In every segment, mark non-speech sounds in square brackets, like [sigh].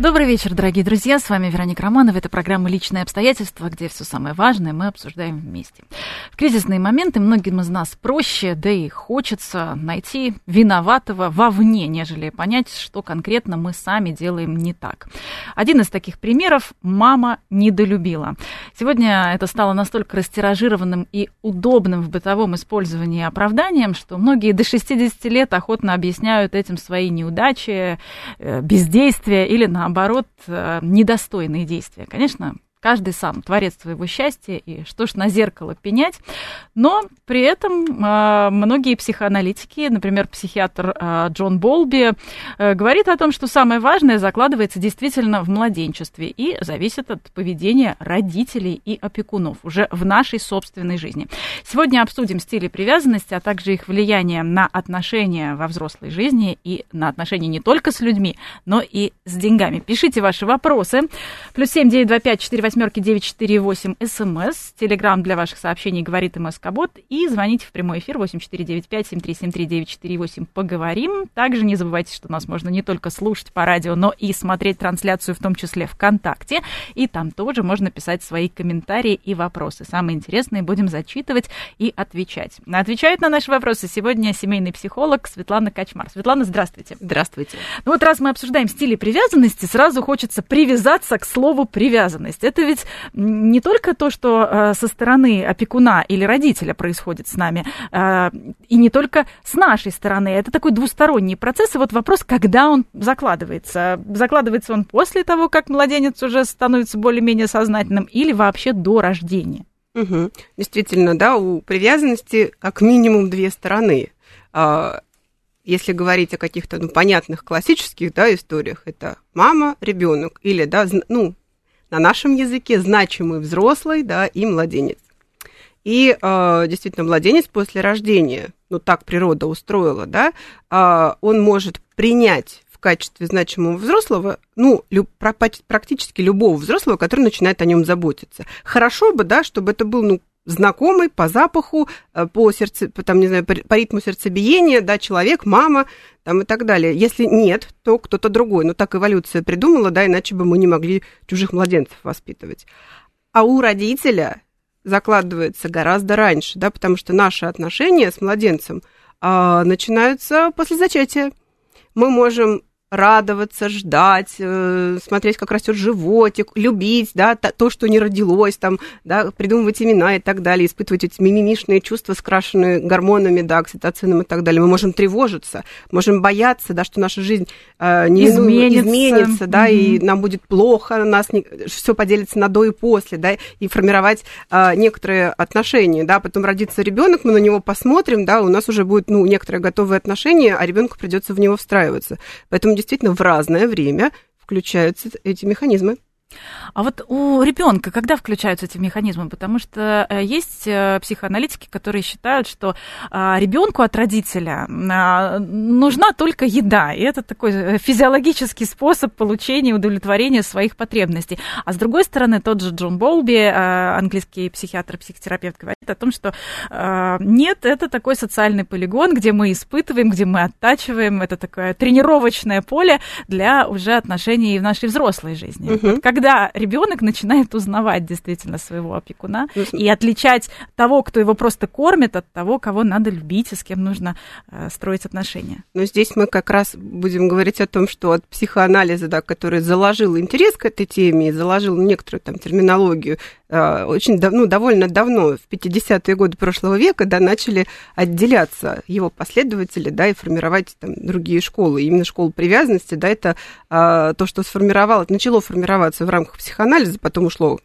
Добрый вечер, дорогие друзья. С вами Вероника Романова. Это программа «Личные обстоятельства», где все самое важное мы обсуждаем вместе. В кризисные моменты многим из нас проще, да и хочется найти виноватого вовне, нежели понять, что конкретно мы сами делаем не так. Один из таких примеров – мама недолюбила. Сегодня это стало настолько растиражированным и удобным в бытовом использовании оправданием, что многие до 60 лет охотно объясняют этим свои неудачи, э, бездействия или, наоборот, наоборот, э, недостойные действия. Конечно, Каждый сам творец своего счастья, и что ж на зеркало пенять. Но при этом э, многие психоаналитики, например, психиатр э, Джон Болби, э, говорит о том, что самое важное закладывается действительно в младенчестве и зависит от поведения родителей и опекунов уже в нашей собственной жизни. Сегодня обсудим стили привязанности, а также их влияние на отношения во взрослой жизни и на отношения не только с людьми, но и с деньгами. Пишите ваши вопросы. Плюс семь девять два пять четыре восьмерки 948 СМС. Телеграмм для ваших сообщений говорит МСК-бот. И звоните в прямой эфир 8495-7373-948. Поговорим. Также не забывайте, что нас можно не только слушать по радио, но и смотреть трансляцию, в том числе ВКонтакте. И там тоже можно писать свои комментарии и вопросы. Самые интересные будем зачитывать и отвечать. Отвечает на наши вопросы сегодня семейный психолог Светлана Качмар. Светлана, здравствуйте. Здравствуйте. Ну вот раз мы обсуждаем стили привязанности, сразу хочется привязаться к слову привязанность. Это это ведь не только то, что э, со стороны опекуна или родителя происходит с нами, э, и не только с нашей стороны. Это такой двусторонний процесс. И вот вопрос, когда он закладывается. Закладывается он после того, как младенец уже становится более-менее сознательным, или вообще до рождения? Угу. Действительно, да, у привязанности как минимум две стороны. А, если говорить о каких-то ну, понятных классических да, историях, это мама, ребенок, или да, ну, на нашем языке значимый взрослый, да, и младенец. И э, действительно, младенец после рождения, ну так природа устроила, да, э, он может принять в качестве значимого взрослого, ну, люб, практически любого взрослого, который начинает о нем заботиться. Хорошо бы, да, чтобы это был, ну, знакомый по запаху, э, по, сердце, там, не знаю, по ритму сердцебиения, да, человек, мама там, и так далее. Если нет, то кто-то другой. Но так эволюция придумала, да, иначе бы мы не могли чужих младенцев воспитывать. А у родителя закладывается гораздо раньше, да, потому что наши отношения с младенцем а, начинаются после зачатия. Мы можем радоваться, ждать, э, смотреть, как растет животик, любить, да, то, что не родилось, там, да, придумывать имена и так далее, испытывать эти мимимишные чувства, скрашенные гормонами, да, окситоцином и так далее. Мы можем тревожиться, можем бояться, да, что наша жизнь э, не изменится, изменится да, mm-hmm. и нам будет плохо, нас не, все поделится на до и после, да, и формировать э, некоторые отношения, да, потом родится ребенок, мы на него посмотрим, да, у нас уже будет, ну, некоторые готовые отношения, а ребенку придется в него встраиваться. Поэтому действительно в разное время включаются эти механизмы. А вот у ребенка когда включаются эти механизмы? Потому что э, есть э, психоаналитики, которые считают, что а, ребенку от родителя а, нужна только еда. И это такой э, физиологический способ получения удовлетворения своих потребностей. А с другой стороны, тот же Джон Болби, английский психиатр, психотерапевт, говорит о том, что нет, это такой социальный полигон, где мы испытываем, где мы оттачиваем. Это такое тренировочное поле для уже отношений в нашей взрослой жизни. Угу. Вот когда ребенок начинает узнавать действительно своего опекуна ну, и отличать того, кто его просто кормит, от того, кого надо любить и с кем нужно э, строить отношения. Но здесь мы как раз будем говорить о том, что от психоанализа, да, который заложил интерес к этой теме заложил некоторую там терминологию, очень давно, ну, довольно давно, в 50-е годы прошлого века, да, начали отделяться его последователи, да, и формировать там другие школы. Именно школа привязанности, да, это э, то, что сформировалось, начало формироваться в рамках психоанализа, потом ушло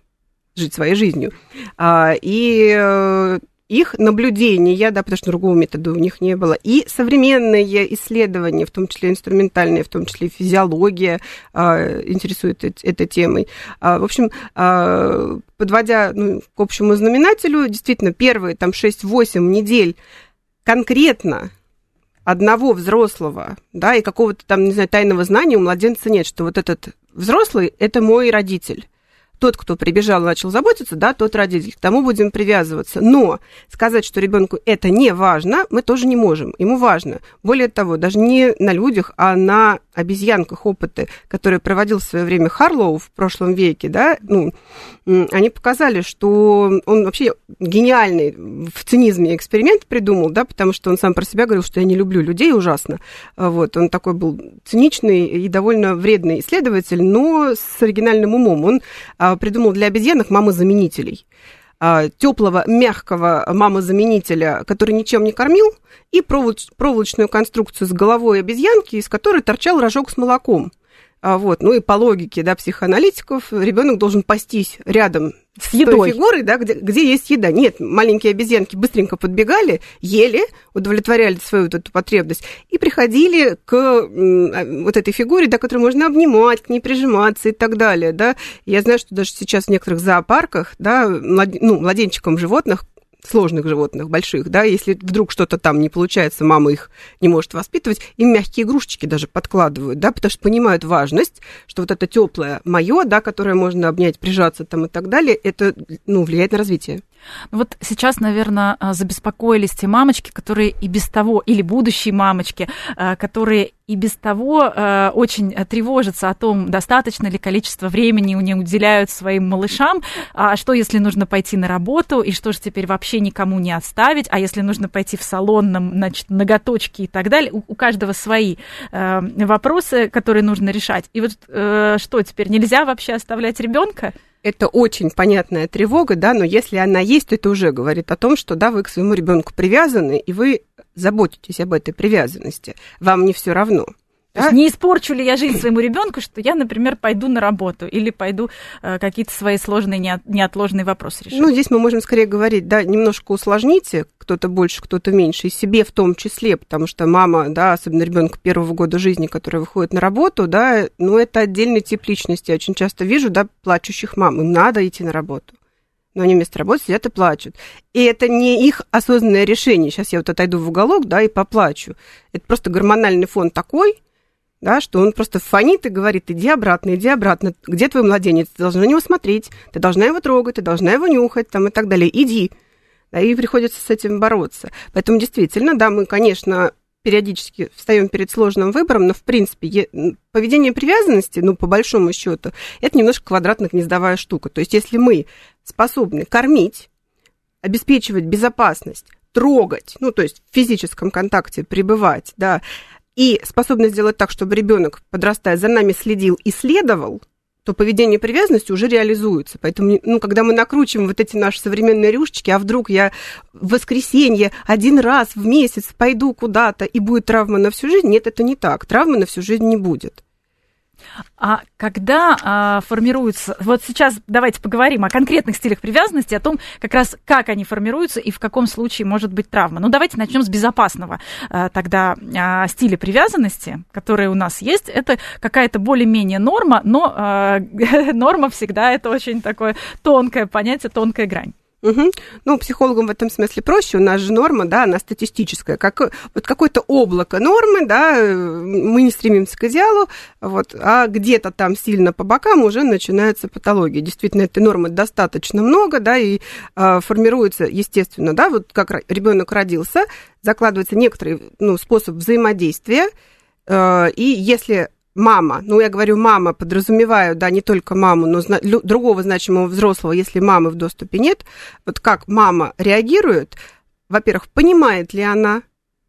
жить своей жизнью. А, и э, их наблюдения, да, потому что другого метода у них не было, и современные исследования, в том числе инструментальные, в том числе физиология, а, интересует этой темой. А, в общем, подводя ну, к общему знаменателю, действительно, первые там 6-8 недель конкретно одного взрослого, да, и какого-то там, не знаю, тайного знания у младенца нет, что вот этот взрослый – это мой родитель тот, кто прибежал и начал заботиться, да, тот родитель. К тому будем привязываться. Но сказать, что ребенку это не важно, мы тоже не можем. Ему важно. Более того, даже не на людях, а на обезьянках опыты, которые проводил в свое время Харлоу в прошлом веке, да, ну, они показали, что он вообще гениальный в цинизме эксперимент придумал, да, потому что он сам про себя говорил, что я не люблю людей ужасно. Вот, он такой был циничный и довольно вредный исследователь, но с оригинальным умом. Он а, придумал для обезьянок мамозаменителей а, теплого, мягкого мамозаменителя, который ничем не кормил, и проволочную конструкцию с головой обезьянки, из которой торчал рожок с молоком. А, вот, ну и по логике да, психоаналитиков ребенок должен пастись рядом с, с едой. той фигурой, да, где, где есть еда. Нет, маленькие обезьянки быстренько подбегали, ели, удовлетворяли свою вот эту потребность и приходили к а, вот этой фигуре, да, которую можно обнимать, к ней прижиматься и так далее. Да. Я знаю, что даже сейчас в некоторых зоопарках да, млад... ну, младенчикам животных сложных животных, больших, да, если вдруг что-то там не получается, мама их не может воспитывать, им мягкие игрушечки даже подкладывают, да, потому что понимают важность, что вот это теплое мое, да, которое можно обнять, прижаться там и так далее, это, ну, влияет на развитие. Вот сейчас, наверное, а, забеспокоились те мамочки, которые и без того, или будущие мамочки, а, которые и без того а, очень тревожатся о том, достаточно ли количество времени у них уделяют своим малышам, а что если нужно пойти на работу, и что же теперь вообще никому не оставить, а если нужно пойти в салон, значит, ноготочки и так далее. У, у каждого свои вопросы, которые нужно решать. И вот э, что теперь, нельзя вообще оставлять ребенка? Это очень понятная тревога, да, но если она есть, то это уже говорит о том, что, да, вы к своему ребенку привязаны, и вы заботитесь об этой привязанности. Вам не все равно. То есть не испорчу ли я жизнь своему ребенку, что я, например, пойду на работу или пойду э, какие-то свои сложные неотложные вопросы решать? Ну, здесь мы можем скорее говорить, да, немножко усложните, кто-то больше, кто-то меньше, и себе в том числе, потому что мама, да, особенно ребенка первого года жизни, который выходит на работу, да, ну, это отдельный тип личности. Я очень часто вижу, да, плачущих мам, им надо идти на работу но они вместо работы сидят и плачут. И это не их осознанное решение. Сейчас я вот отойду в уголок, да, и поплачу. Это просто гормональный фон такой, да, что он просто фонит и говорит, иди обратно, иди обратно, где твой младенец, ты должна на него смотреть, ты должна его трогать, ты должна его нюхать, там, и так далее, иди. Да, и приходится с этим бороться. Поэтому действительно, да, мы, конечно, периодически встаем перед сложным выбором, но, в принципе, поведение привязанности, ну, по большому счету, это немножко квадратно-гнездовая штука. То есть, если мы способны кормить, обеспечивать безопасность, трогать, ну, то есть в физическом контакте пребывать, да, и способны сделать так, чтобы ребенок, подрастая, за нами следил и следовал, то поведение привязанности уже реализуется. Поэтому, ну, когда мы накручиваем вот эти наши современные рюшечки, а вдруг я в воскресенье один раз в месяц пойду куда-то и будет травма на всю жизнь, нет, это не так. Травмы на всю жизнь не будет. А когда а, формируются... Вот сейчас давайте поговорим о конкретных стилях привязанности, о том, как раз как они формируются и в каком случае может быть травма. Ну, давайте начнем с безопасного а, тогда а, стиля привязанности, который у нас есть. Это какая-то более-менее норма, но а, [laughs] норма всегда это очень такое тонкое понятие, тонкая грань. Угу. Ну, психологам в этом смысле проще. У нас же норма, да, она статистическая. Как, вот какое-то облако нормы, да, мы не стремимся к идеалу, вот, а где-то там сильно по бокам уже начинается патология. Действительно, этой нормы достаточно много, да, и э, формируется, естественно, да, вот как ребенок родился, закладывается некоторый ну, способ взаимодействия, э, и если мама, ну я говорю мама, подразумеваю, да, не только маму, но зна- другого значимого взрослого, если мамы в доступе нет, вот как мама реагирует, во-первых, понимает ли она,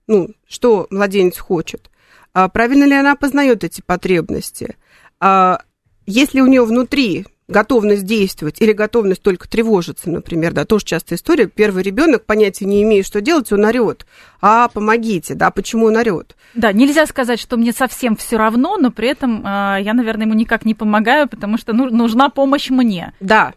ну, что младенец хочет, а правильно ли она познает эти потребности, а если у нее внутри готовность действовать или готовность только тревожиться, например, да, тоже частая история. Первый ребенок понятия не имеет, что делать, он орет. А помогите, да, почему он орет? Да, нельзя сказать, что мне совсем все равно, но при этом э, я, наверное, ему никак не помогаю, потому что ну, нужна помощь мне. Да.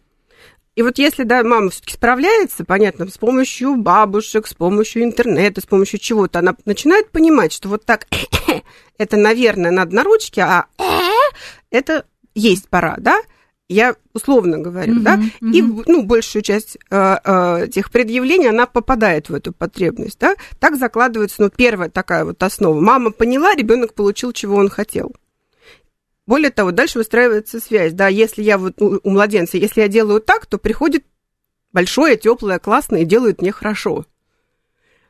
И вот если, да, мама все-таки справляется, понятно, с помощью бабушек, с помощью интернета, с помощью чего-то, она начинает понимать, что вот так [coughs] это, наверное, надо на ручке, а [coughs] это есть пора, да? Я условно говорю, mm-hmm, да, mm-hmm. и ну, большую часть э, э, тех предъявлений, она попадает в эту потребность, да, так закладывается, ну, первая такая вот основа. Мама поняла, ребенок получил, чего он хотел. Более того, дальше выстраивается связь, да, если я вот у, у младенца, если я делаю так, то приходит большое, теплое, классное и делает мне хорошо.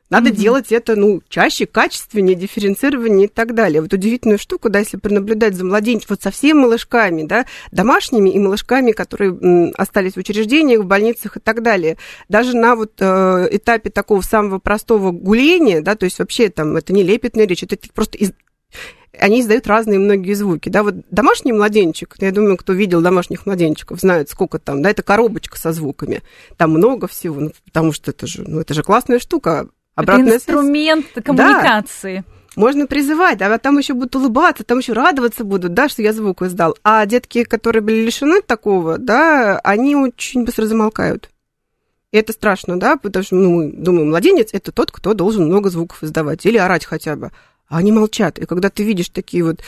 Надо mm-hmm. делать это, ну, чаще, качественнее, дифференцированнее и так далее. Вот удивительную штуку, да, если пронаблюдать за младенчиком, вот совсем малышками, да, домашними и малышками, которые м, остались в учреждениях, в больницах и так далее. Даже на вот э, этапе такого самого простого гуления, да, то есть вообще там это не лепетная речь, это просто из, они издают разные многие звуки. Да, вот домашний младенчик, я думаю, кто видел домашних младенчиков, знает, сколько там, да, это коробочка со звуками. Там много всего, ну, потому что это же, ну, это же классная штука. Обратная это инструмент связь. коммуникации. Да. Можно призывать, да, там еще будут улыбаться, там еще радоваться будут, да, что я звук издал. А детки, которые были лишены такого, да, они очень быстро замолкают. И это страшно, да, потому что, ну, мы думаем, младенец – это тот, кто должен много звуков издавать или орать хотя бы. А они молчат. И когда ты видишь такие вот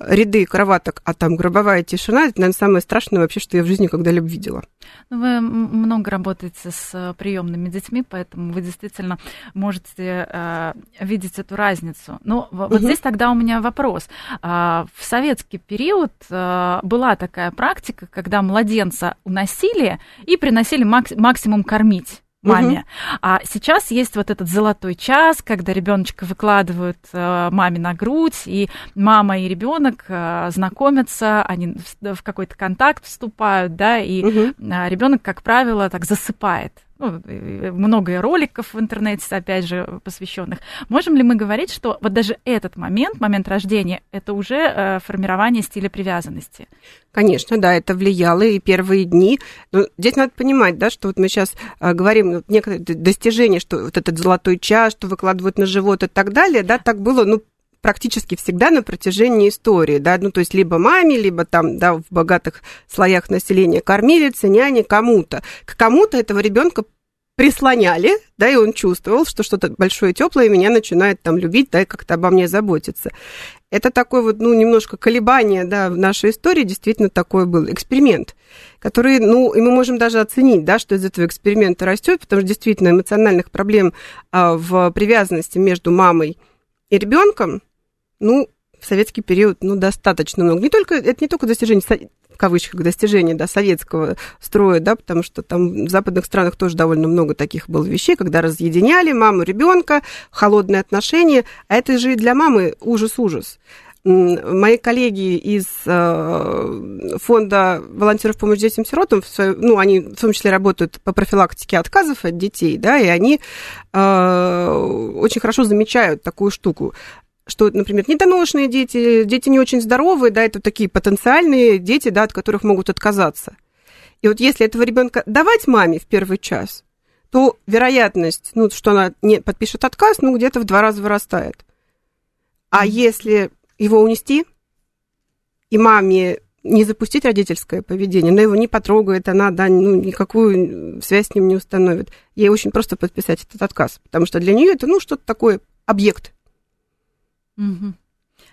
ряды кроваток, а там гробовая тишина, это, наверное, самое страшное вообще, что я в жизни когда-либо видела. Ну, вы много работаете с э, приемными детьми, поэтому вы действительно можете э, видеть эту разницу. Но вот угу. здесь тогда у меня вопрос. Э, в советский период э, была такая практика, когда младенца уносили и приносили мак- максимум кормить маме. Угу. А сейчас есть вот этот золотой час, когда ребеночка выкладывают э, маме на грудь, и мама и ребенок э, знакомятся, они в, в какой-то контакт вступают, да, и угу. ребенок, как правило, так засыпает ну, много роликов в интернете, опять же, посвященных. Можем ли мы говорить, что вот даже этот момент, момент рождения, это уже э, формирование стиля привязанности? Конечно, да, это влияло и первые дни. Но здесь надо понимать, да, что вот мы сейчас э, говорим, вот некоторые достижения, что вот этот золотой час, что выкладывают на живот и так далее, да, так было, ну, практически всегда на протяжении истории, да, ну, то есть либо маме, либо там, да, в богатых слоях населения кормилица, няня, кому-то. К кому-то этого ребенка прислоняли, да, и он чувствовал, что что-то большое теплое меня начинает там любить, да, и как-то обо мне заботиться. Это такой вот, ну, немножко колебание, да, в нашей истории действительно такой был эксперимент, который, ну, и мы можем даже оценить, да, что из этого эксперимента растет, потому что действительно эмоциональных проблем а, в привязанности между мамой и ребенком ну, в советский период, ну, достаточно много. Не только, это не только достижение в кавычках достижения да, советского строя, да, потому что там в западных странах тоже довольно много таких было вещей, когда разъединяли маму, ребенка, холодные отношения, а это же и для мамы ужас-ужас. Мои коллеги из э, фонда волонтеров помощи детям-сиротам, ну, они в том числе работают по профилактике отказов от детей, да, и они э, очень хорошо замечают такую штуку что, например, недоношенные дети, дети не очень здоровые, да, это такие потенциальные дети, да, от которых могут отказаться. И вот если этого ребенка давать маме в первый час, то вероятность, ну, что она не подпишет отказ, ну, где-то в два раза вырастает. А если его унести, и маме не запустить родительское поведение, она его не потрогает, она да, ну, никакую связь с ним не установит. Ей очень просто подписать этот отказ, потому что для нее это ну, что-то такое объект, Угу.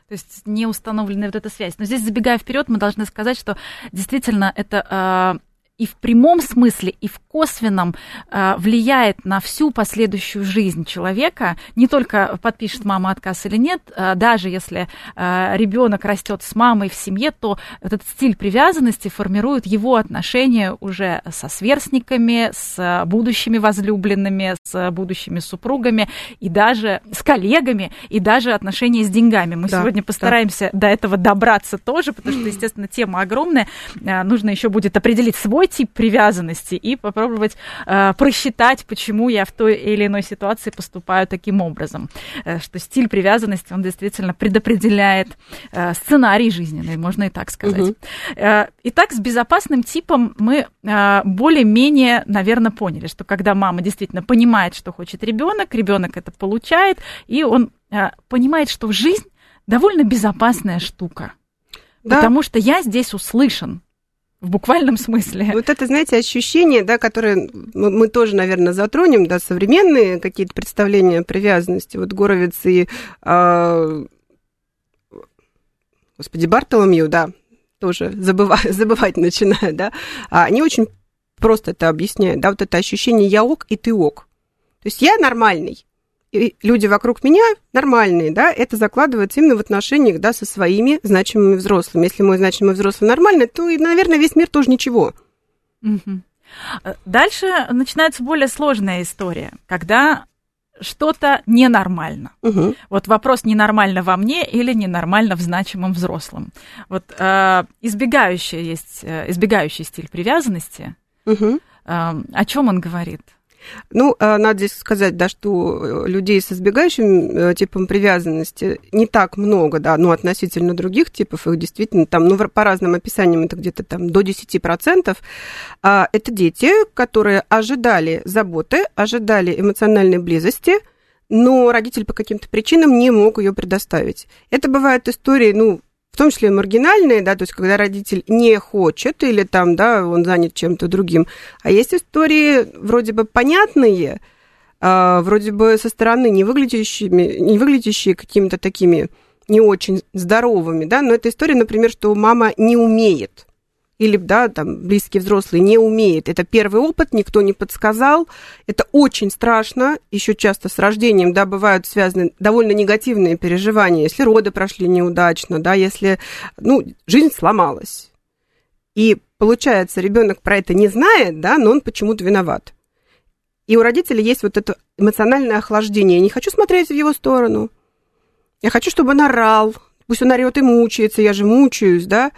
То есть не установленная вот эта связь. Но здесь, забегая вперед, мы должны сказать, что действительно это и в прямом смысле, и в косвенном э, влияет на всю последующую жизнь человека. Не только подпишет мама отказ или нет, э, даже если э, ребенок растет с мамой в семье, то этот стиль привязанности формирует его отношения уже со сверстниками, с будущими возлюбленными, с будущими супругами и даже с коллегами, и даже отношения с деньгами. Мы да, сегодня постараемся да. до этого добраться тоже, потому что, естественно, тема огромная. Нужно еще будет определить свой свой тип привязанности и попробовать э, просчитать, почему я в той или иной ситуации поступаю таким образом. Э, что стиль привязанности, он действительно предопределяет э, сценарий жизненный, можно и так сказать. Угу. Э, итак, с безопасным типом мы э, более-менее, наверное, поняли, что когда мама действительно понимает, что хочет ребенок, ребенок это получает, и он э, понимает, что жизнь довольно безопасная штука. Да. Потому что я здесь услышан, в буквальном смысле. Вот это, знаете, ощущение, да, которое мы, мы тоже, наверное, затронем, да, современные какие-то представления привязанности. Вот Горовец и, э, господи, Бартоломью, да, тоже забываю, [laughs] забывать начинаю, да, а они очень просто это объясняют, да, вот это ощущение «я ок» и «ты ок». То есть я нормальный, и люди вокруг меня нормальные, да, это закладывается именно в отношениях, да, со своими значимыми взрослыми. Если мой значимый взрослый нормальный, то, и, наверное, весь мир тоже ничего. Дальше начинается более сложная история, когда что-то ненормально. Угу. Вот вопрос ненормально во мне или ненормально в значимом взрослом. Вот э, избегающий есть э, избегающий стиль привязанности. Угу. Э, о чем он говорит? Ну, а, надо здесь сказать, да, что э, людей с избегающим э, типом привязанности не так много, да, ну, относительно других типов, их действительно там, ну, по разным описаниям это где-то там до 10%. А это дети, которые ожидали заботы, ожидали эмоциональной близости, но родитель по каким-то причинам не мог ее предоставить. Это бывают истории, ну, в том числе маргинальные, да, то есть когда родитель не хочет или там, да, он занят чем-то другим. А есть истории вроде бы понятные, а, вроде бы со стороны не выглядящими, не выглядящие какими-то такими не очень здоровыми, да, но это история, например, что мама не умеет или, да, там, близкий взрослый не умеет. Это первый опыт, никто не подсказал. Это очень страшно. Еще часто с рождением, да, бывают связаны довольно негативные переживания. Если роды прошли неудачно, да, если, ну, жизнь сломалась. И получается, ребенок про это не знает, да, но он почему-то виноват. И у родителей есть вот это эмоциональное охлаждение. Я не хочу смотреть в его сторону. Я хочу, чтобы он орал. Пусть он орет и мучается, я же мучаюсь, да.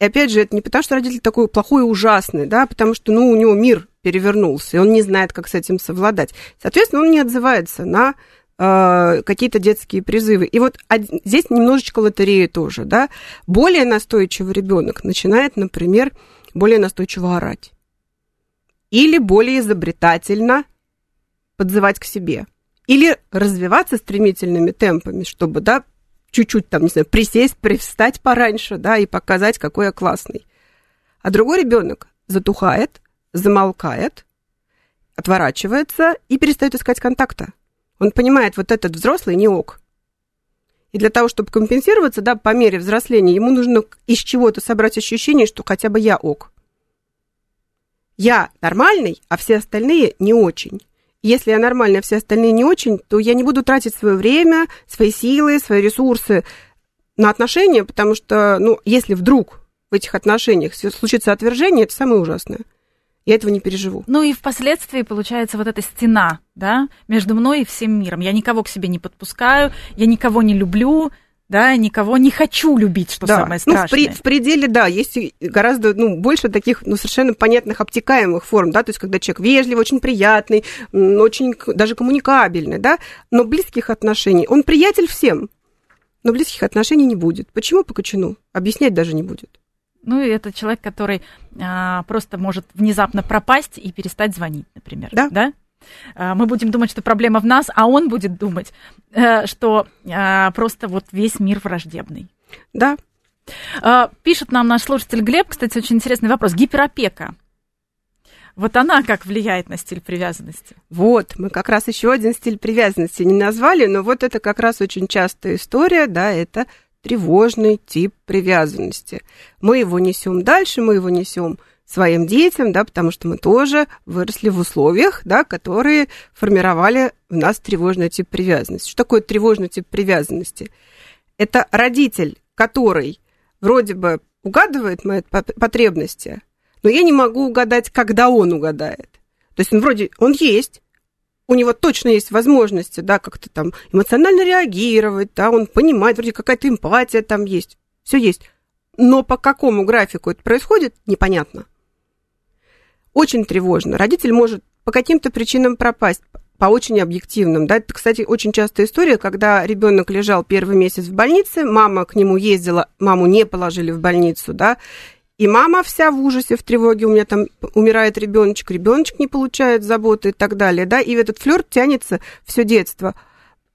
И опять же, это не потому, что родитель такой плохой и ужасный, да, потому что, ну, у него мир перевернулся, и он не знает, как с этим совладать. Соответственно, он не отзывается на э, какие-то детские призывы. И вот здесь немножечко лотерея тоже, да. Более настойчивый ребенок начинает, например, более настойчиво орать. Или более изобретательно подзывать к себе. Или развиваться стремительными темпами, чтобы, да, чуть-чуть там, не знаю, присесть, привстать пораньше, да, и показать, какой я классный. А другой ребенок затухает, замолкает, отворачивается и перестает искать контакта. Он понимает, вот этот взрослый не ок. И для того, чтобы компенсироваться, да, по мере взросления, ему нужно из чего-то собрать ощущение, что хотя бы я ок. Я нормальный, а все остальные не очень. Если я нормальная, все остальные не очень, то я не буду тратить свое время, свои силы, свои ресурсы на отношения, потому что, ну, если вдруг в этих отношениях случится отвержение, это самое ужасное. Я этого не переживу. Ну и впоследствии получается вот эта стена, да, между мной и всем миром. Я никого к себе не подпускаю, я никого не люблю, да, никого не хочу любить, что да. самое страшное. Ну, в, при, в пределе, да, есть гораздо, ну, больше таких, ну, совершенно понятных, обтекаемых форм, да, то есть, когда человек вежливый, очень приятный, очень даже коммуникабельный, да, но близких отношений, он приятель всем, но близких отношений не будет. Почему по кочану? Объяснять даже не будет. Ну, и это человек, который а, просто может внезапно пропасть и перестать звонить, например. Да. да? Э, мы будем думать, что проблема в нас, а он будет думать, э, что э, просто вот весь мир враждебный. Да. Пишет нам наш слушатель Глеб, кстати, очень интересный вопрос. Гиперопека. Вот она как влияет на стиль привязанности? Вот, мы как раз еще один стиль привязанности не назвали, но вот это как раз очень частая история, да, это тревожный тип привязанности. Мы его несем дальше, мы его несем своим детям, да, потому что мы тоже выросли в условиях, да, которые формировали в нас тревожный тип привязанности. Что такое тревожный тип привязанности? Это родитель, который вроде бы угадывает мои потребности, но я не могу угадать, когда он угадает. То есть он вроде, он есть, у него точно есть возможности, да, как-то там эмоционально реагировать, да, он понимает, вроде какая-то эмпатия там есть, все есть. Но по какому графику это происходит, непонятно очень тревожно. Родитель может по каким-то причинам пропасть, по очень объективным. Да? Это, кстати, очень частая история, когда ребенок лежал первый месяц в больнице, мама к нему ездила, маму не положили в больницу, да, и мама вся в ужасе, в тревоге, у меня там умирает ребеночек, ребеночек не получает заботы и так далее, да, и этот флерт тянется все детство.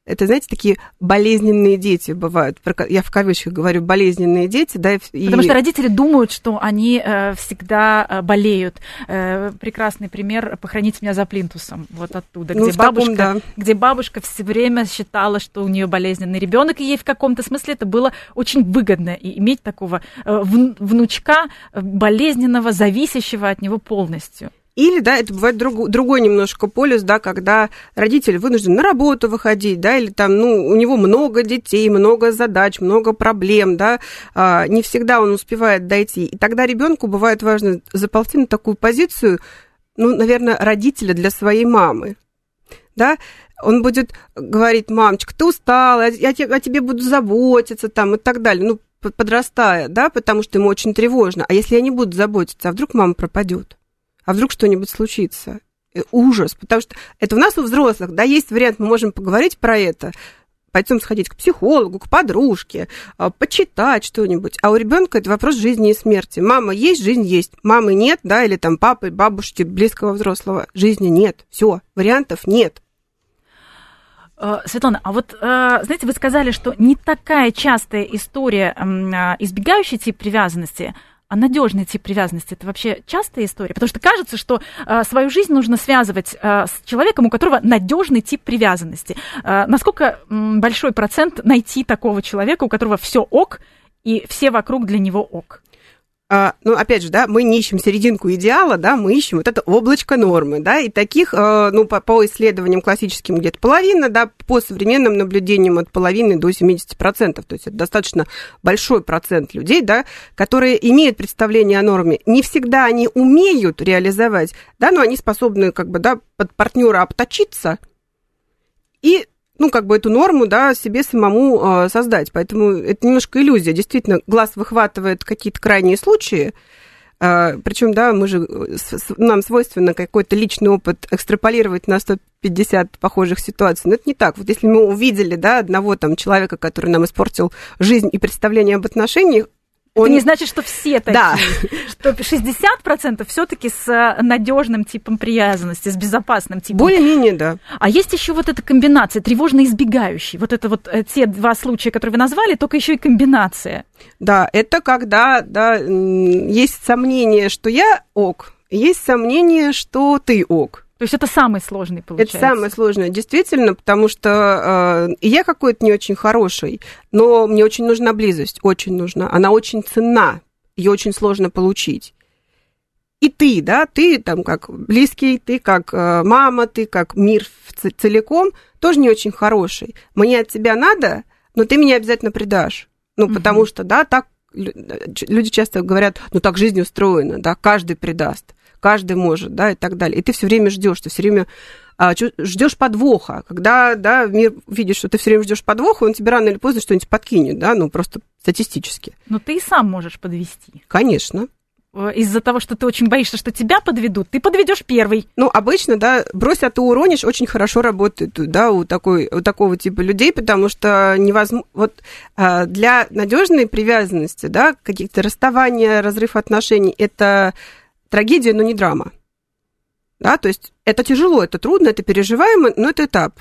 Это, знаете, такие болезненные дети бывают. Я в кавычках говорю болезненные дети, да. И... Потому что родители думают, что они э, всегда э, болеют. Э, прекрасный пример «Похороните меня за плинтусом», вот оттуда, ну, где, бабушка, таком, да. где бабушка все время считала, что у нее болезненный ребенок, и ей в каком-то смысле это было очень выгодно и иметь такого э, внучка болезненного, зависящего от него полностью. Или, да, это бывает друг, другой немножко полюс, да, когда родитель вынужден на работу выходить, да, или там, ну, у него много детей, много задач, много проблем, да, а, не всегда он успевает дойти. И тогда ребенку бывает важно заползти на такую позицию, ну, наверное, родителя для своей мамы, да, он будет говорить, мамочка, ты устала, я о тебе буду заботиться, там, и так далее, ну, подрастая, да, потому что ему очень тревожно. А если я не буду заботиться, а вдруг мама пропадет? А вдруг что-нибудь случится? Э, ужас, потому что это у нас у взрослых, да, есть вариант, мы можем поговорить про это, пойдем сходить к психологу, к подружке, а, почитать что-нибудь. А у ребенка это вопрос жизни и смерти. Мама есть, жизнь есть. Мамы нет, да, или там папы, бабушки, близкого взрослого. Жизни нет. Все, вариантов нет. Э, Светлана, а вот, э, знаете, вы сказали, что не такая частая история избегающий тип привязанности – а надежный тип привязанности это вообще частая история? Потому что кажется, что э, свою жизнь нужно связывать э, с человеком, у которого надежный тип привязанности. Э, насколько большой процент найти такого человека, у которого все ок, и все вокруг для него ок? А, ну, опять же, да, мы не ищем серединку идеала, да, мы ищем вот это облачко нормы, да, и таких, э, ну, по, по исследованиям классическим где-то половина, да, по современным наблюдениям от половины до 70%, то есть это достаточно большой процент людей, да, которые имеют представление о норме. Не всегда они умеют реализовать, да, но они способны, как бы, да, под партнера обточиться и ну, как бы эту норму, да, себе самому э, создать. Поэтому это немножко иллюзия. Действительно, глаз выхватывает какие-то крайние случаи, э, причем, да, мы же, нам свойственно какой-то личный опыт экстраполировать на 150 похожих ситуаций. Но это не так. Вот если мы увидели, да, одного там человека, который нам испортил жизнь и представление об отношениях, он... Это не значит, что все такие. Да. [laughs] Что 60% все-таки с э, надежным типом привязанности, с безопасным типом. Более-менее, да. А есть еще вот эта комбинация, тревожно избегающий. Вот это вот э, те два случая, которые вы назвали, только еще и комбинация. Да, это когда да, есть сомнение, что я ок, есть сомнение, что ты ок. То есть это самый сложный, получается? Это самое сложное, действительно, потому что э, я какой-то не очень хороший, но мне очень нужна близость, очень нужна. Она очень ценна, ее очень сложно получить. И ты, да, ты там как близкий, ты как э, мама, ты как мир целиком тоже не очень хороший. Мне от тебя надо, но ты меня обязательно предашь. Ну, угу. потому что, да, так люди часто говорят, ну так жизнь устроена, да, каждый предаст каждый может, да, и так далее. И ты все время ждешь, ты все время а, ждешь подвоха. Когда, да, мир видит, что ты все время ждешь подвоха, он тебе рано или поздно что-нибудь подкинет, да, ну просто статистически. Но ты и сам можешь подвести. Конечно э, из-за того, что ты очень боишься, что тебя подведут, ты подведешь первый. Ну, обычно, да, брось, а ты уронишь, очень хорошо работает, да, у, такой, у такого типа людей, потому что невозможно... Вот а, для надежной привязанности, да, каких-то расставания, разрыв отношений, это трагедия, но не драма. Да, то есть это тяжело, это трудно, это переживаемо, но это этап.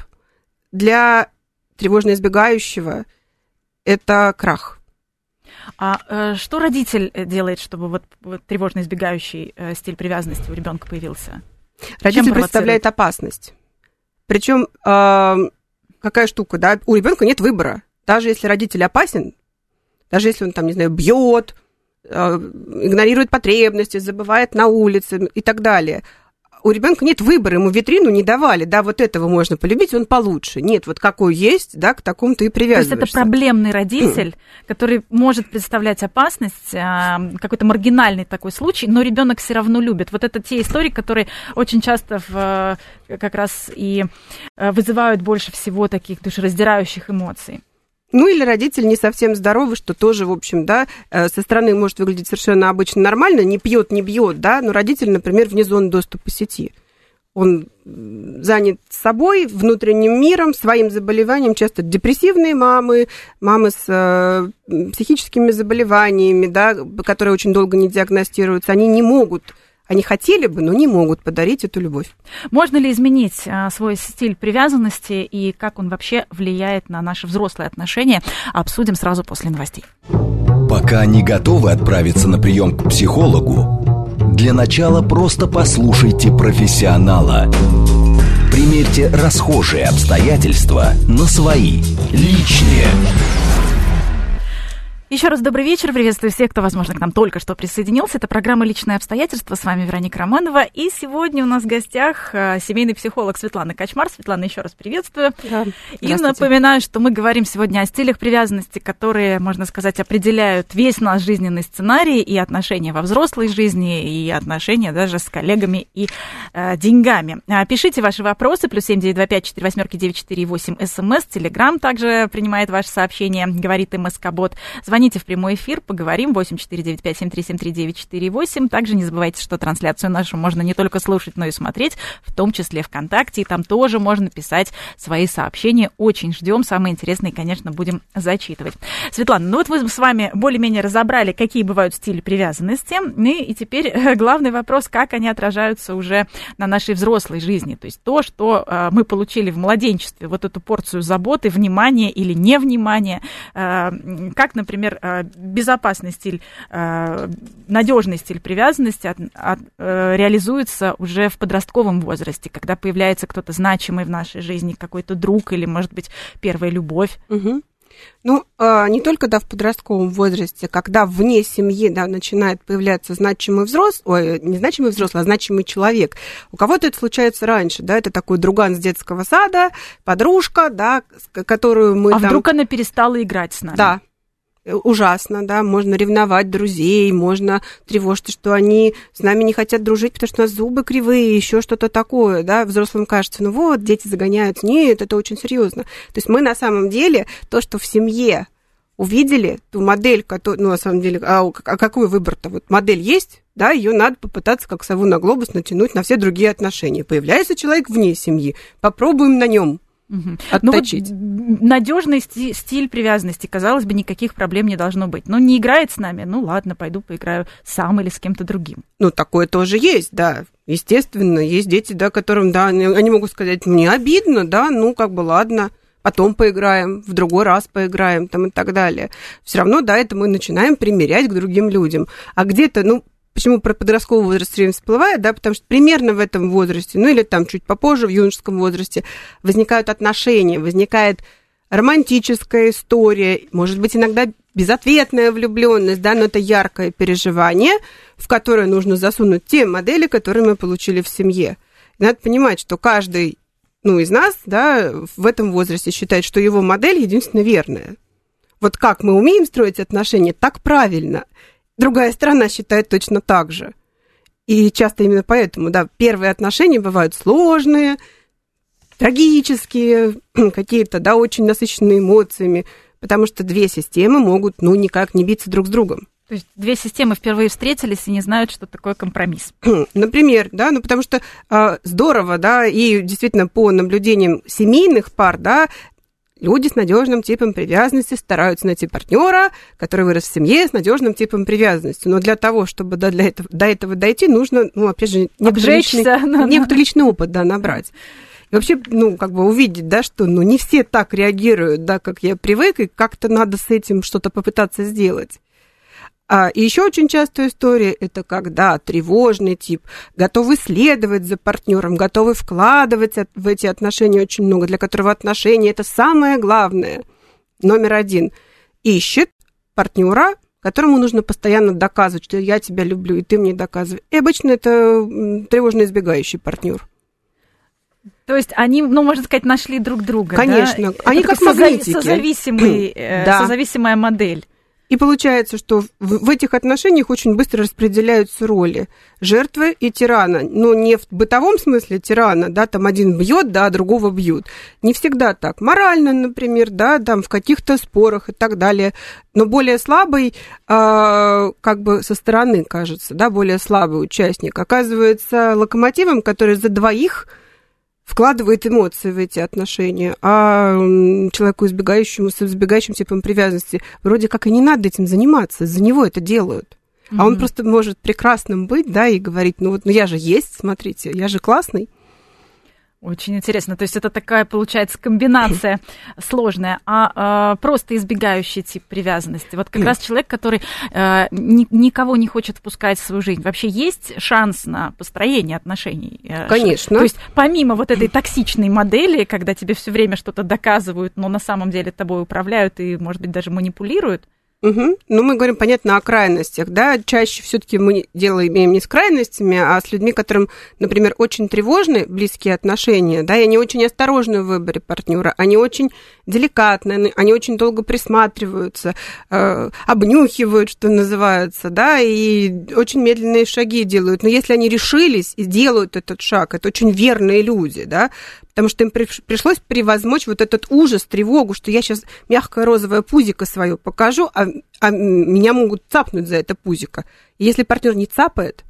Для тревожно избегающего это крах. А э, что родитель э, делает, чтобы вот, вот тревожно избегающий э, стиль привязанности у ребенка появился? Родитель представляет опасность. Причем э, какая штука, да, у ребенка нет выбора. Даже если родитель опасен, даже если он там, не знаю, бьет, игнорирует потребности, забывает на улице и так далее. У ребенка нет выбора, ему витрину не давали, да, вот этого можно полюбить, он получше. Нет, вот какой есть, да, к такому ты и привязываешься. То есть это проблемный родитель, [clears throat] который может представлять опасность, а, какой-то маргинальный такой случай, но ребенок все равно любит. Вот это те истории, которые очень часто в, как раз и э, вызывают больше всего таких душераздирающих эмоций. Ну или родитель не совсем здоровый, что тоже, в общем, да, э, со стороны может выглядеть совершенно обычно нормально, не пьет, не бьет, да, но родитель, например, вне зоны доступа сети. Он занят собой, внутренним миром, своим заболеванием, часто депрессивные мамы, мамы с э, психическими заболеваниями, да, которые очень долго не диагностируются, они не могут Они хотели бы, но не могут подарить эту любовь. Можно ли изменить а, свой стиль привязанности и как он вообще влияет на наши взрослые отношения? Обсудим сразу после новостей. Пока не готовы отправиться на прием к психологу, для начала просто послушайте профессионала. Примерьте расхожие обстоятельства на свои, личные. Еще раз добрый вечер. Приветствую всех, кто, возможно, к нам только что присоединился. Это программа «Личные обстоятельства». С вами Вероника Романова. И сегодня у нас в гостях э, семейный психолог Светлана Качмар. Светлана, еще раз приветствую. Да. И напоминаю, что мы говорим сегодня о стилях привязанности, которые, можно сказать, определяют весь наш жизненный сценарий и отношения во взрослой жизни, и отношения даже с коллегами и э, деньгами. А, пишите ваши вопросы. Плюс семь девять два пять четыре восьмерки девять четыре восемь СМС. Телеграмм также принимает ваши сообщения. Говорит МСК-бот. Звоните Звоните в прямой эфир, поговорим. 8495-7373-948. Также не забывайте, что трансляцию нашу можно не только слушать, но и смотреть, в том числе ВКонтакте. И там тоже можно писать свои сообщения. Очень ждем. Самые интересные, конечно, будем зачитывать. Светлана, ну вот мы с вами более-менее разобрали, какие бывают стили привязанности. И, и теперь э, главный вопрос, как они отражаются уже на нашей взрослой жизни. То есть то, что э, мы получили в младенчестве, вот эту порцию заботы, внимания или невнимания, э, как, например, например, э, безопасный стиль, э, надежный стиль привязанности от, от, э, реализуется уже в подростковом возрасте, когда появляется кто-то значимый в нашей жизни, какой-то друг или, может быть, первая любовь. Угу. Ну, не только да, в подростковом возрасте, когда вне семьи да, начинает появляться значимый взрослый, ой, не значимый взрослый, а значимый человек. У кого-то это случается раньше, да, это такой друган с детского сада, подружка, да, которую мы А там... вдруг она перестала играть с нами? Да, ужасно, да, можно ревновать друзей, можно тревожиться, что они с нами не хотят дружить, потому что у нас зубы кривые, еще что-то такое, да, взрослым кажется, ну вот, дети загоняют, нет, это очень серьезно. То есть мы на самом деле то, что в семье увидели ту модель, которую, ну, на самом деле, а, а какой выбор-то? Вот модель есть, да, ее надо попытаться как сову на глобус натянуть на все другие отношения. Появляется человек вне семьи, попробуем на нем Угу. Отточить. Ну, вот надежный стиль, стиль привязанности, казалось бы, никаких проблем не должно быть. Но не играет с нами, ну ладно, пойду поиграю сам или с кем-то другим. Ну, такое тоже есть, да. Естественно, есть дети, да, которым, да, они могут сказать, мне обидно, да, ну, как бы, ладно, потом поиграем, в другой раз поиграем, там и так далее. Все равно, да, это мы начинаем примерять к другим людям. А где-то, ну, Почему про подростковый возраст все время всплывает, да, потому что примерно в этом возрасте, ну или там чуть попозже, в юношеском возрасте, возникают отношения, возникает романтическая история, может быть, иногда безответная влюбленность, да, но это яркое переживание, в которое нужно засунуть те модели, которые мы получили в семье. И надо понимать, что каждый ну, из нас, да, в этом возрасте считает, что его модель единственно верная. Вот как мы умеем строить отношения, так правильно другая сторона считает точно так же. И часто именно поэтому, да, первые отношения бывают сложные, трагические, [clears throat] какие-то, да, очень насыщенные эмоциями, потому что две системы могут, ну, никак не биться друг с другом. То есть две системы впервые встретились и не знают, что такое компромисс. [clears throat] Например, да, ну потому что э, здорово, да, и действительно по наблюдениям семейных пар, да, Люди с надежным типом привязанности стараются найти партнера, который вырос в семье с надежным типом привязанности. Но для того, чтобы до, для этого, до этого дойти, нужно, ну, опять же, некоторый, личный, [laughs] некоторый личный опыт да, набрать. И вообще, ну, как бы увидеть, да, что ну, не все так реагируют, да, как я привык, и как-то надо с этим что-то попытаться сделать. А, еще очень частая история – это когда тревожный тип, готовый следовать за партнером, готовый вкладывать в эти отношения очень много, для которого отношения – это самое главное. Номер один. Ищет партнера, которому нужно постоянно доказывать, что я тебя люблю, и ты мне доказывай. И обычно это тревожно избегающий партнер. То есть они, ну, можно сказать, нашли друг друга. Конечно. Да? Они это как магнитики. Созависимый, э, [clears throat] да. Созависимая модель. И получается, что в, в этих отношениях очень быстро распределяются роли жертвы и тирана. Но не в бытовом смысле тирана, да, там один бьет, да, другого бьют. Не всегда так. Морально, например, да, там в каких-то спорах и так далее. Но более слабый, э, как бы со стороны кажется, да, более слабый участник оказывается локомотивом, который за двоих вкладывает эмоции в эти отношения, а человеку, избегающему, с избегающим типом привязанности, вроде как и не надо этим заниматься, за него это делают. Mm-hmm. А он просто может прекрасным быть, да, и говорить, ну вот, ну я же есть, смотрите, я же классный. Очень интересно. То есть это такая, получается, комбинация [clears throat] сложная, а, а просто избегающий тип привязанности. Вот как раз человек, который а, ни, никого не хочет впускать в свою жизнь. Вообще есть шанс на построение отношений? Э, Конечно. То есть помимо вот этой токсичной модели, когда тебе все время что-то доказывают, но на самом деле тобой управляют и, может быть, даже манипулируют, Угу. Ну, мы говорим, понятно, о крайностях, да, чаще все-таки мы дело имеем не с крайностями, а с людьми, которым, например, очень тревожны близкие отношения, да, и они очень осторожны в выборе партнера, они очень деликатны, они очень долго присматриваются, э, обнюхивают, что называется, да, и очень медленные шаги делают. Но если они решились и делают этот шаг, это очень верные люди, да, потому что им пришлось превозмочь вот этот ужас, тревогу, что я сейчас мягкое розовое пузико свое покажу, а, а меня могут цапнуть за это пузико. И если партнер не цапает,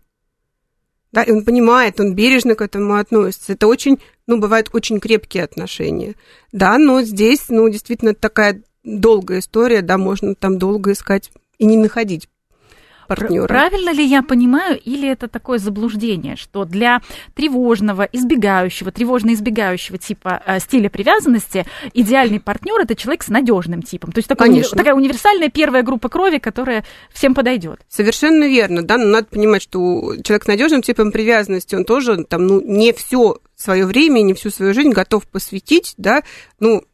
да, и он понимает, он бережно к этому относится. Это очень, ну, бывают очень крепкие отношения. Да, но здесь, ну, действительно такая долгая история, да, можно там долго искать и не находить партнера. Правильно ли я понимаю, или это такое заблуждение, что для тревожного, избегающего, тревожно-избегающего типа э, стиля привязанности идеальный партнер это человек с надежным типом. То есть такой, уни- такая универсальная первая группа крови, которая всем подойдет. Совершенно верно, да, но надо понимать, что человек с надежным типом привязанности, он тоже там, ну, не все свое время, не всю свою жизнь готов посвятить, да, ну,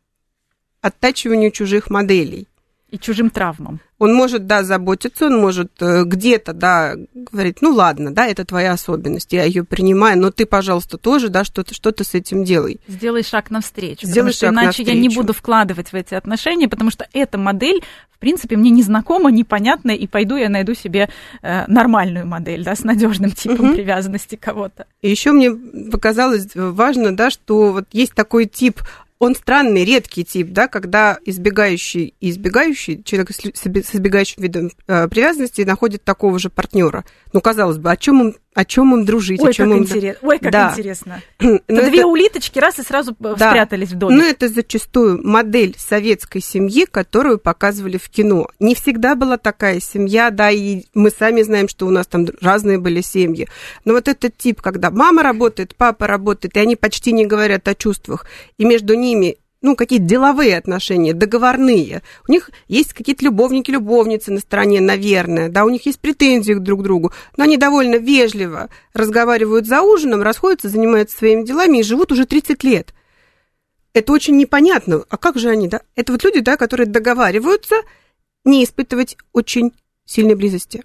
оттачиванию чужих моделей и чужим травмам. Он может, да, заботиться, он может э, где-то, да, говорить, ну ладно, да, это твоя особенность, я ее принимаю, но ты, пожалуйста, тоже, да, что-то что с этим делай. Сделай шаг навстречу, Сделай потому шаг что иначе навстречу. я не буду вкладывать в эти отношения, потому что эта модель, в принципе, мне незнакома, непонятна, и пойду я найду себе э, нормальную модель, да, с надежным типом угу. привязанности кого-то. И еще мне показалось важно, да, что вот есть такой тип он странный, редкий тип, да, когда избегающий избегающий, человек с избегающим видом э, привязанности находит такого же партнера. Ну, казалось бы, о чем им о чем им дружить, Ой, о чем как им... Интерес... Ой, как да. интересно. [clears throat] Это две это... улиточки раз и сразу да. спрятались в доме. Но это зачастую модель советской семьи, которую показывали в кино. Не всегда была такая семья, да, и мы сами знаем, что у нас там разные были семьи. Но вот этот тип, когда мама работает, папа работает, и они почти не говорят о чувствах, и между ними ну, какие-то деловые отношения, договорные. У них есть какие-то любовники, любовницы на стороне, наверное, да, у них есть претензии друг к другу, но они довольно вежливо разговаривают за ужином, расходятся, занимаются своими делами и живут уже 30 лет. Это очень непонятно. А как же они, да? Это вот люди, да, которые договариваются не испытывать очень сильной близости.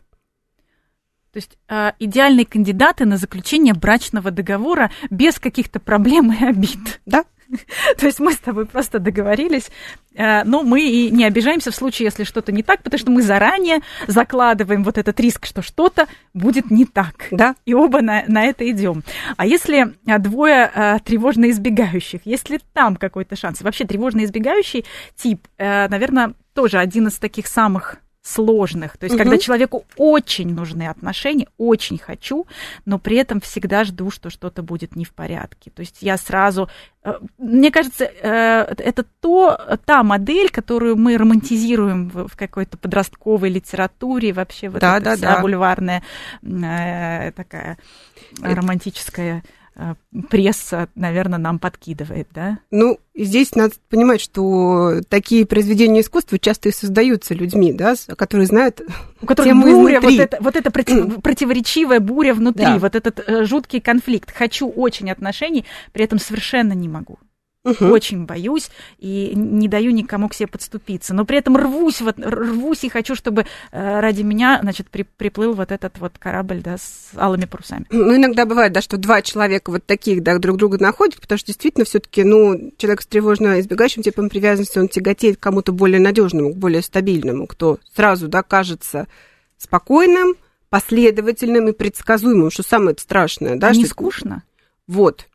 То есть э, идеальные кандидаты на заключение брачного договора без каких-то проблем и обид. Да, [laughs] То есть мы с тобой просто договорились, э, но мы и не обижаемся в случае, если что-то не так, потому что мы заранее закладываем вот этот риск, что что-то будет не так. Да. И оба на, на это идем. А если э, двое э, тревожно избегающих, если там какой-то шанс, вообще тревожно избегающий тип, наверное, тоже один из таких самых сложных. То есть, угу. когда человеку очень нужны отношения, очень хочу, но при этом всегда жду, что что-то будет не в порядке. То есть я сразу... Э, мне кажется, э, это то, та модель, которую мы романтизируем в какой-то подростковой литературе, вообще вот да, эта да, вся да. бульварная э, такая романтическая Э, пресса, наверное, нам подкидывает, да? Ну, здесь надо понимать, что такие произведения искусства часто и создаются людьми, да, которые знают У которых буря, вот это, вот это против, [clears throat] противоречивая буря внутри, да. вот этот э, жуткий конфликт. Хочу очень отношений, при этом совершенно не могу. Угу. Очень боюсь и не даю никому к себе подступиться. Но при этом рвусь, вот, рвусь и хочу, чтобы э, ради меня, значит, при, приплыл вот этот вот корабль, да, с алыми парусами. Ну, иногда бывает, да, что два человека вот таких, да, друг друга находят, потому что действительно все таки ну, человек с тревожно избегающим типом привязанности, он тяготеет к кому-то более надежному, более стабильному, кто сразу, да, кажется спокойным, последовательным и предсказуемым, что самое страшное, да. Не что... скучно? Вот.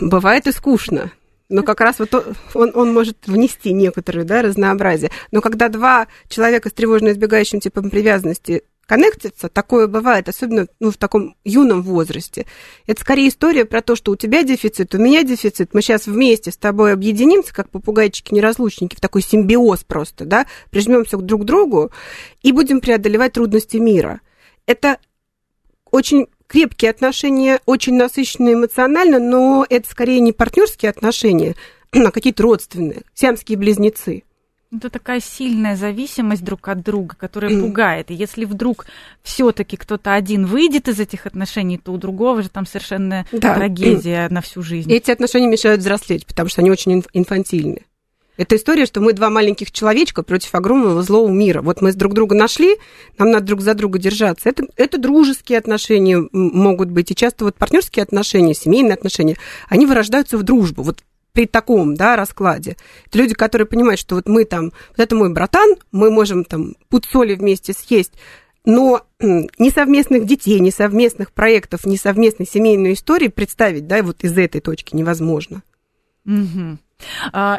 Бывает и скучно но как раз вот он, он может внести некоторое да, разнообразие. Но когда два человека с тревожно избегающим типом привязанности коннектятся, такое бывает, особенно ну, в таком юном возрасте. Это скорее история про то, что у тебя дефицит, у меня дефицит. Мы сейчас вместе с тобой объединимся, как попугайчики-неразлучники, в такой симбиоз просто, да, прижмемся друг к другу и будем преодолевать трудности мира – это очень крепкие отношения, очень насыщенные эмоционально, но это скорее не партнерские отношения, [clears throat] а какие-то родственные, сиамские близнецы. Это такая сильная зависимость друг от друга, которая пугает. И если вдруг все-таки кто-то один выйдет из этих отношений, то у другого же там совершенно да. трагедия на всю жизнь. И эти отношения мешают взрослеть, потому что они очень инфантильны. Это история, что мы два маленьких человечка против огромного злого мира. Вот мы друг друга нашли, нам надо друг за друга держаться. Это, это дружеские отношения могут быть. И часто вот партнерские отношения, семейные отношения, они вырождаются в дружбу. Вот при таком да, раскладе. Это люди, которые понимают, что вот мы там, вот это мой братан, мы можем там пуд соли вместе съесть, но ни совместных детей, ни совместных проектов, ни совместной семейной истории представить, да, вот из этой точки невозможно. Угу.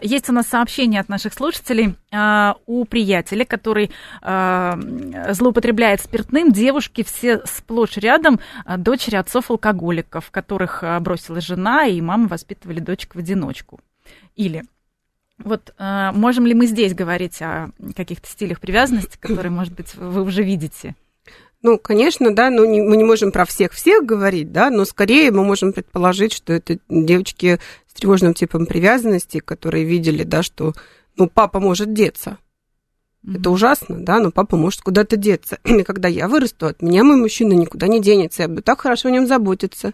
Есть у нас сообщение от наших слушателей. А, у приятеля, который а, злоупотребляет спиртным, девушки все сплошь рядом, дочери отцов-алкоголиков, которых бросила жена, и мама воспитывали дочек в одиночку. Или вот можем ли мы здесь говорить о каких-то стилях привязанности, которые, может быть, вы уже видите? Ну, конечно, да, но не, мы не можем про всех-всех говорить, да, но скорее мы можем предположить, что это девочки с тревожным типом привязанности, которые видели, да, что, ну, папа может деться. Mm-hmm. Это ужасно, да, но папа может куда-то деться. И [clears throat] когда я вырасту, от меня мой мужчина никуда не денется, я буду так хорошо о нем заботиться.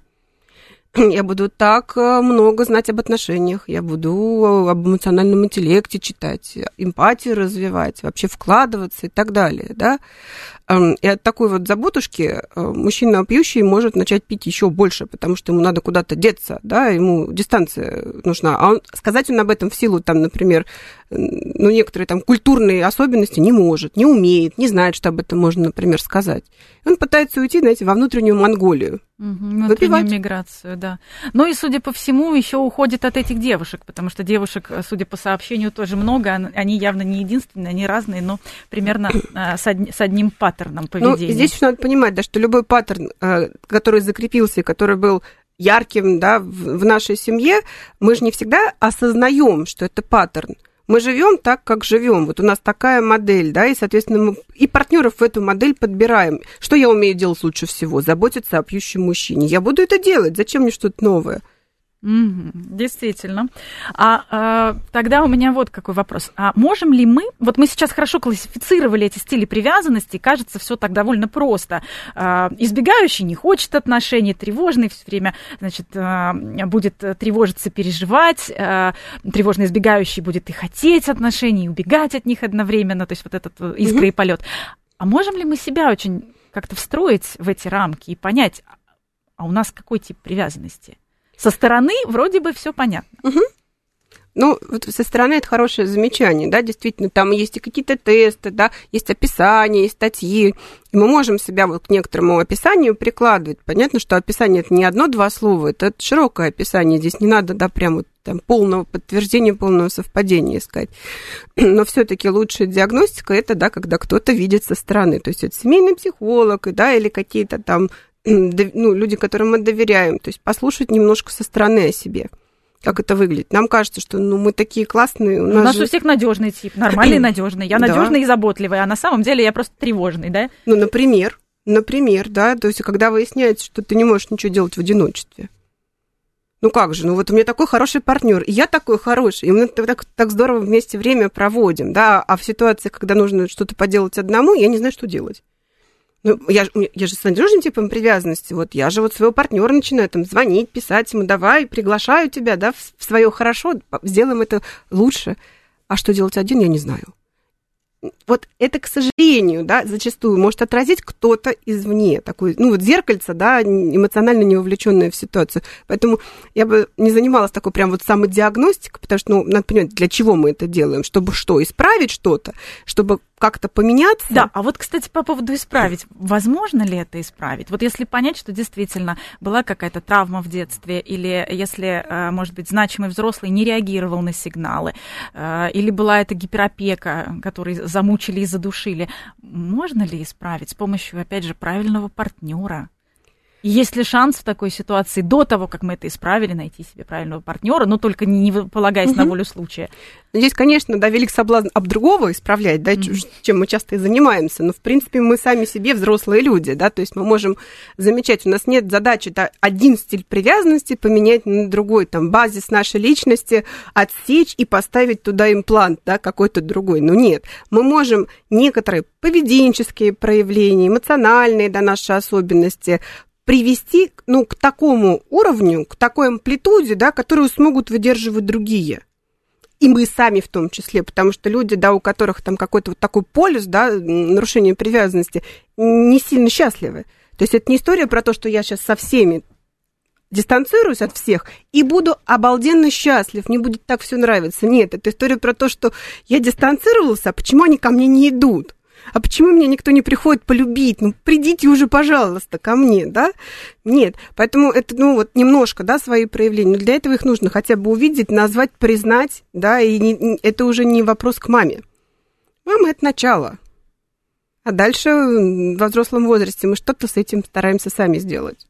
[clears throat] Я буду так э, много знать об отношениях, я буду об эмоциональном интеллекте читать, эмпатию развивать, вообще вкладываться и так далее, да. Эм, и от такой вот заботушки э, мужчина пьющий может начать пить еще больше, потому что ему надо куда-то деться, да, ему дистанция нужна. А он, сказать он об этом в силу, там, например, ну, некоторые там культурные особенности не может, не умеет, не знает, что об этом можно, например, сказать. И он пытается уйти, знаете, во внутреннюю Монголию. Угу, внутреннюю выпивать. миграцию, да. Ну и, судя по всему, еще уходит от этих девушек, потому что девушек, судя по сообщению, тоже много. Они явно не единственные, они разные, но примерно а, с, одним паттерном поведения. Ну, здесь надо понимать, да, что любой паттерн, а, который закрепился и который был ярким да, в нашей семье, мы же не всегда осознаем, что это паттерн мы живем так, как живем. Вот у нас такая модель, да, и, соответственно, мы и партнеров в эту модель подбираем. Что я умею делать лучше всего? Заботиться о пьющем мужчине. Я буду это делать. Зачем мне что-то новое? Угу, действительно. А, а тогда у меня вот какой вопрос. А можем ли мы, вот мы сейчас хорошо классифицировали эти стили привязанности, кажется, все так довольно просто. А, избегающий не хочет отношений, тревожный все время, значит, а, будет тревожиться, переживать, а, тревожно избегающий будет и хотеть отношений, и убегать от них одновременно, то есть вот этот искра угу. и полет. А можем ли мы себя очень как-то встроить в эти рамки и понять, а у нас какой тип привязанности? Со стороны вроде бы все понятно. Угу. Ну, вот со стороны это хорошее замечание, да, действительно, там есть и какие-то тесты, да, есть описания, есть статьи, и мы можем себя вот к некоторому описанию прикладывать. Понятно, что описание это не одно-два слова, это широкое описание, здесь не надо, да, прям вот там полного подтверждения, полного совпадения искать. [clears throat] Но все-таки лучшая диагностика это, да, когда кто-то видит со стороны, то есть это семейный психолог, да, или какие-то там [clears throat] ну, люди, которым мы доверяем, то есть послушать немножко со стороны о себе как это выглядит. Нам кажется, что ну, мы такие классные. У нас, у нас же... у всех надежный тип, нормальный [clears throat] и надежный. Я надежный да. и заботливый, а на самом деле я просто тревожный, да? Ну, например, например, да, то есть когда выясняется, что ты не можешь ничего делать в одиночестве. Ну как же, ну вот у меня такой хороший партнер, и я такой хороший, и мы так, так здорово вместе время проводим, да, а в ситуации, когда нужно что-то поделать одному, я не знаю, что делать. Ну, я, я же с надежным типом привязанности. Вот я же вот своего партнера начинаю там звонить, писать ему, давай, приглашаю тебя, да, в, в свое хорошо, сделаем это лучше. А что делать один, я не знаю вот это, к сожалению, да, зачастую может отразить кто-то извне, такой, ну, вот зеркальце, да, эмоционально не вовлеченное в ситуацию. Поэтому я бы не занималась такой прям вот самодиагностикой, потому что, ну, надо понимать, для чего мы это делаем, чтобы что, исправить что-то, чтобы как-то поменяться. Да, а вот, кстати, по поводу исправить. Возможно ли это исправить? Вот если понять, что действительно была какая-то травма в детстве, или если, э, может быть, значимый взрослый не реагировал на сигналы, э, или была эта гиперопека, который замучили и задушили. Можно ли исправить с помощью, опять же, правильного партнера? Есть ли шанс в такой ситуации до того, как мы это исправили, найти себе правильного партнера, но только не, полагаясь угу. на волю случая? Здесь, конечно, да, велик соблазн об другого исправлять, да, mm-hmm. чем мы часто и занимаемся. Но, в принципе, мы сами себе взрослые люди, да, то есть мы можем замечать, у нас нет задачи да, один стиль привязанности поменять на другой, там, базис нашей личности отсечь и поставить туда имплант, да, какой-то другой. Но нет, мы можем некоторые поведенческие проявления, эмоциональные, да, наши особенности привести, ну, к такому уровню, к такой амплитуде, да, которую смогут выдерживать другие – и мы сами в том числе, потому что люди, да, у которых там какой-то вот такой полюс, да, нарушение привязанности, не сильно счастливы. То есть это не история про то, что я сейчас со всеми дистанцируюсь от всех и буду обалденно счастлив, мне будет так все нравиться. Нет, это история про то, что я дистанцировался, а почему они ко мне не идут? А почему меня никто не приходит полюбить? Ну, придите уже, пожалуйста, ко мне, да? Нет, поэтому это, ну, вот немножко, да, свои проявления, но для этого их нужно хотя бы увидеть, назвать, признать, да, и не, это уже не вопрос к маме. Мама – это начало. А дальше во взрослом возрасте мы что-то с этим стараемся сами сделать.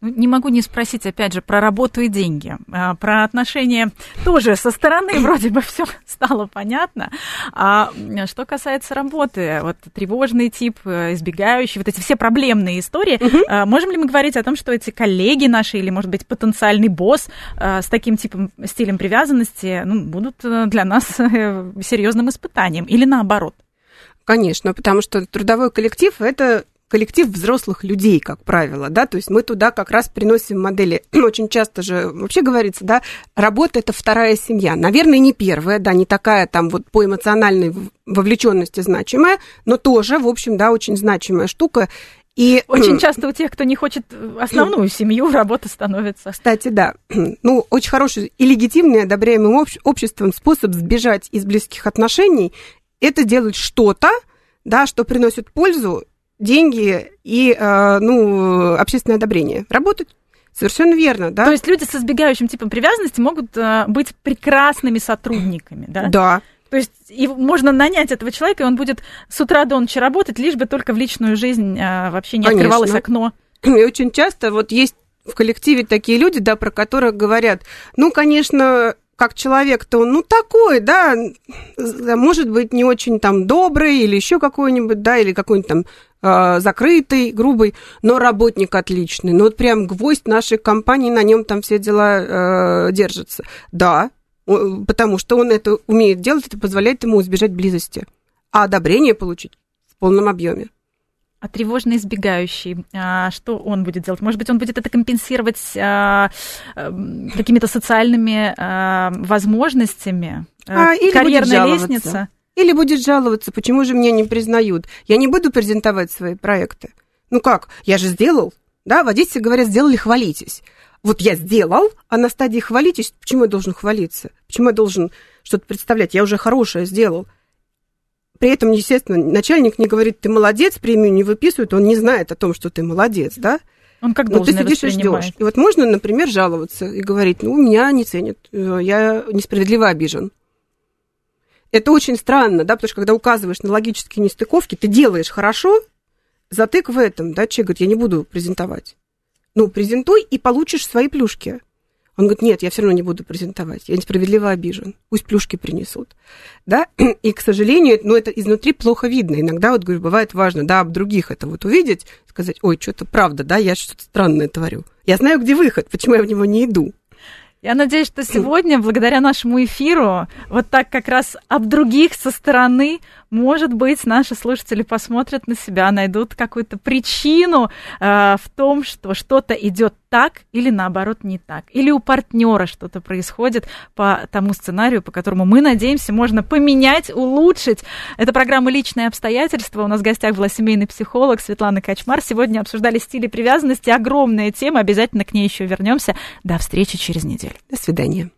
Ну, не могу не спросить, опять же, про работу и деньги. А, про отношения тоже со стороны [clears throat] вроде бы все стало понятно. А что касается работы, вот тревожный тип, э, избегающий, вот эти все проблемные истории, угу. можем ли мы говорить о том, что эти коллеги наши или, может быть, потенциальный босс а, с таким типом, стилем привязанности ну, будут э, для нас серьезным испытанием или наоборот? Конечно, потому что трудовой коллектив – это коллектив взрослых людей, как правило, да, то есть мы туда как раз приносим модели, [clears throat] очень часто же вообще говорится, да, работа это вторая семья, наверное, не первая, да, не такая там вот по эмоциональной вовлеченности значимая, но тоже, в общем, да, очень значимая штука, и [clears throat] очень часто у тех, кто не хочет основную семью, [laughs] работа становится. Кстати, да. [clears throat] Ну, очень хороший и легитимный, одобряемый обществом способ сбежать из близких отношений – это делать что-то, да, что приносит пользу деньги и, э, ну, общественное одобрение. Работают. Совершенно верно, да. То есть люди с избегающим типом привязанности могут э, быть прекрасными сотрудниками, да? Да. То есть и можно нанять этого человека, и он будет с утра до ночи работать, лишь бы только в личную жизнь а, вообще не Конечно. открывалось окно. [clears throat] И очень часто вот есть в коллективе такие люди, да, про которых говорят, ну, конечно, как человек-то он, ну, такой, да, может быть, не очень там добрый или еще какой-нибудь, да, или какой-нибудь там закрытый, грубый, но работник отличный. Ну, вот прям гвоздь нашей компании, на нем там все дела э, держатся. Да, потому что он это умеет делать, это позволяет ему избежать близости, а одобрение получить в полном объеме. А тревожно избегающий, а, что он будет делать? Может быть, он будет это компенсировать а, а, какими-то социальными а, возможностями? А, или Карьерная лестница? Или будет жаловаться, почему же меня не признают? Я не буду презентовать свои проекты. Ну как, я же сделал. Да, в Одессе говорят, сделали, хвалитесь. Вот я сделал, а на стадии хвалитесь, почему я должен хвалиться? Почему я должен что-то представлять? Я уже хорошее сделал. При этом, естественно, начальник не говорит, ты молодец, премию не выписывает, он не знает о том, что ты молодец, да? Он как Но ты сидишь и ждешь. И вот можно, например, жаловаться и говорить, ну, меня не ценят, э, я несправедливо обижен. Это очень странно, да, потому что когда указываешь на логические нестыковки, ты делаешь хорошо, затык в этом, да, человек говорит, я не буду презентовать. Ну, презентуй и получишь свои плюшки. Он говорит, нет, я все равно не буду презентовать, я несправедливо обижен, пусть плюшки принесут. Да? [clears throat] И, к сожалению, ну, это изнутри плохо видно. Иногда, вот, говорю, бывает важно, да, об других это вот увидеть, сказать, ой, что-то правда, да, я что-то странное творю. Я знаю, где выход, почему я в него не иду. Я надеюсь, что сегодня, благодаря нашему эфиру, вот так как раз об других со стороны, может быть, наши слушатели посмотрят на себя, найдут какую-то причину э, в том, что что-то идет так или наоборот не так. Или у партнера что-то происходит по тому сценарию, по которому мы надеемся, можно поменять, улучшить. Это программа «Личные обстоятельства». У нас в гостях была семейный психолог Светлана Качмар. Сегодня обсуждали стили привязанности. Огромная тема. Обязательно к ней еще вернемся. До встречи через неделю. До свидания.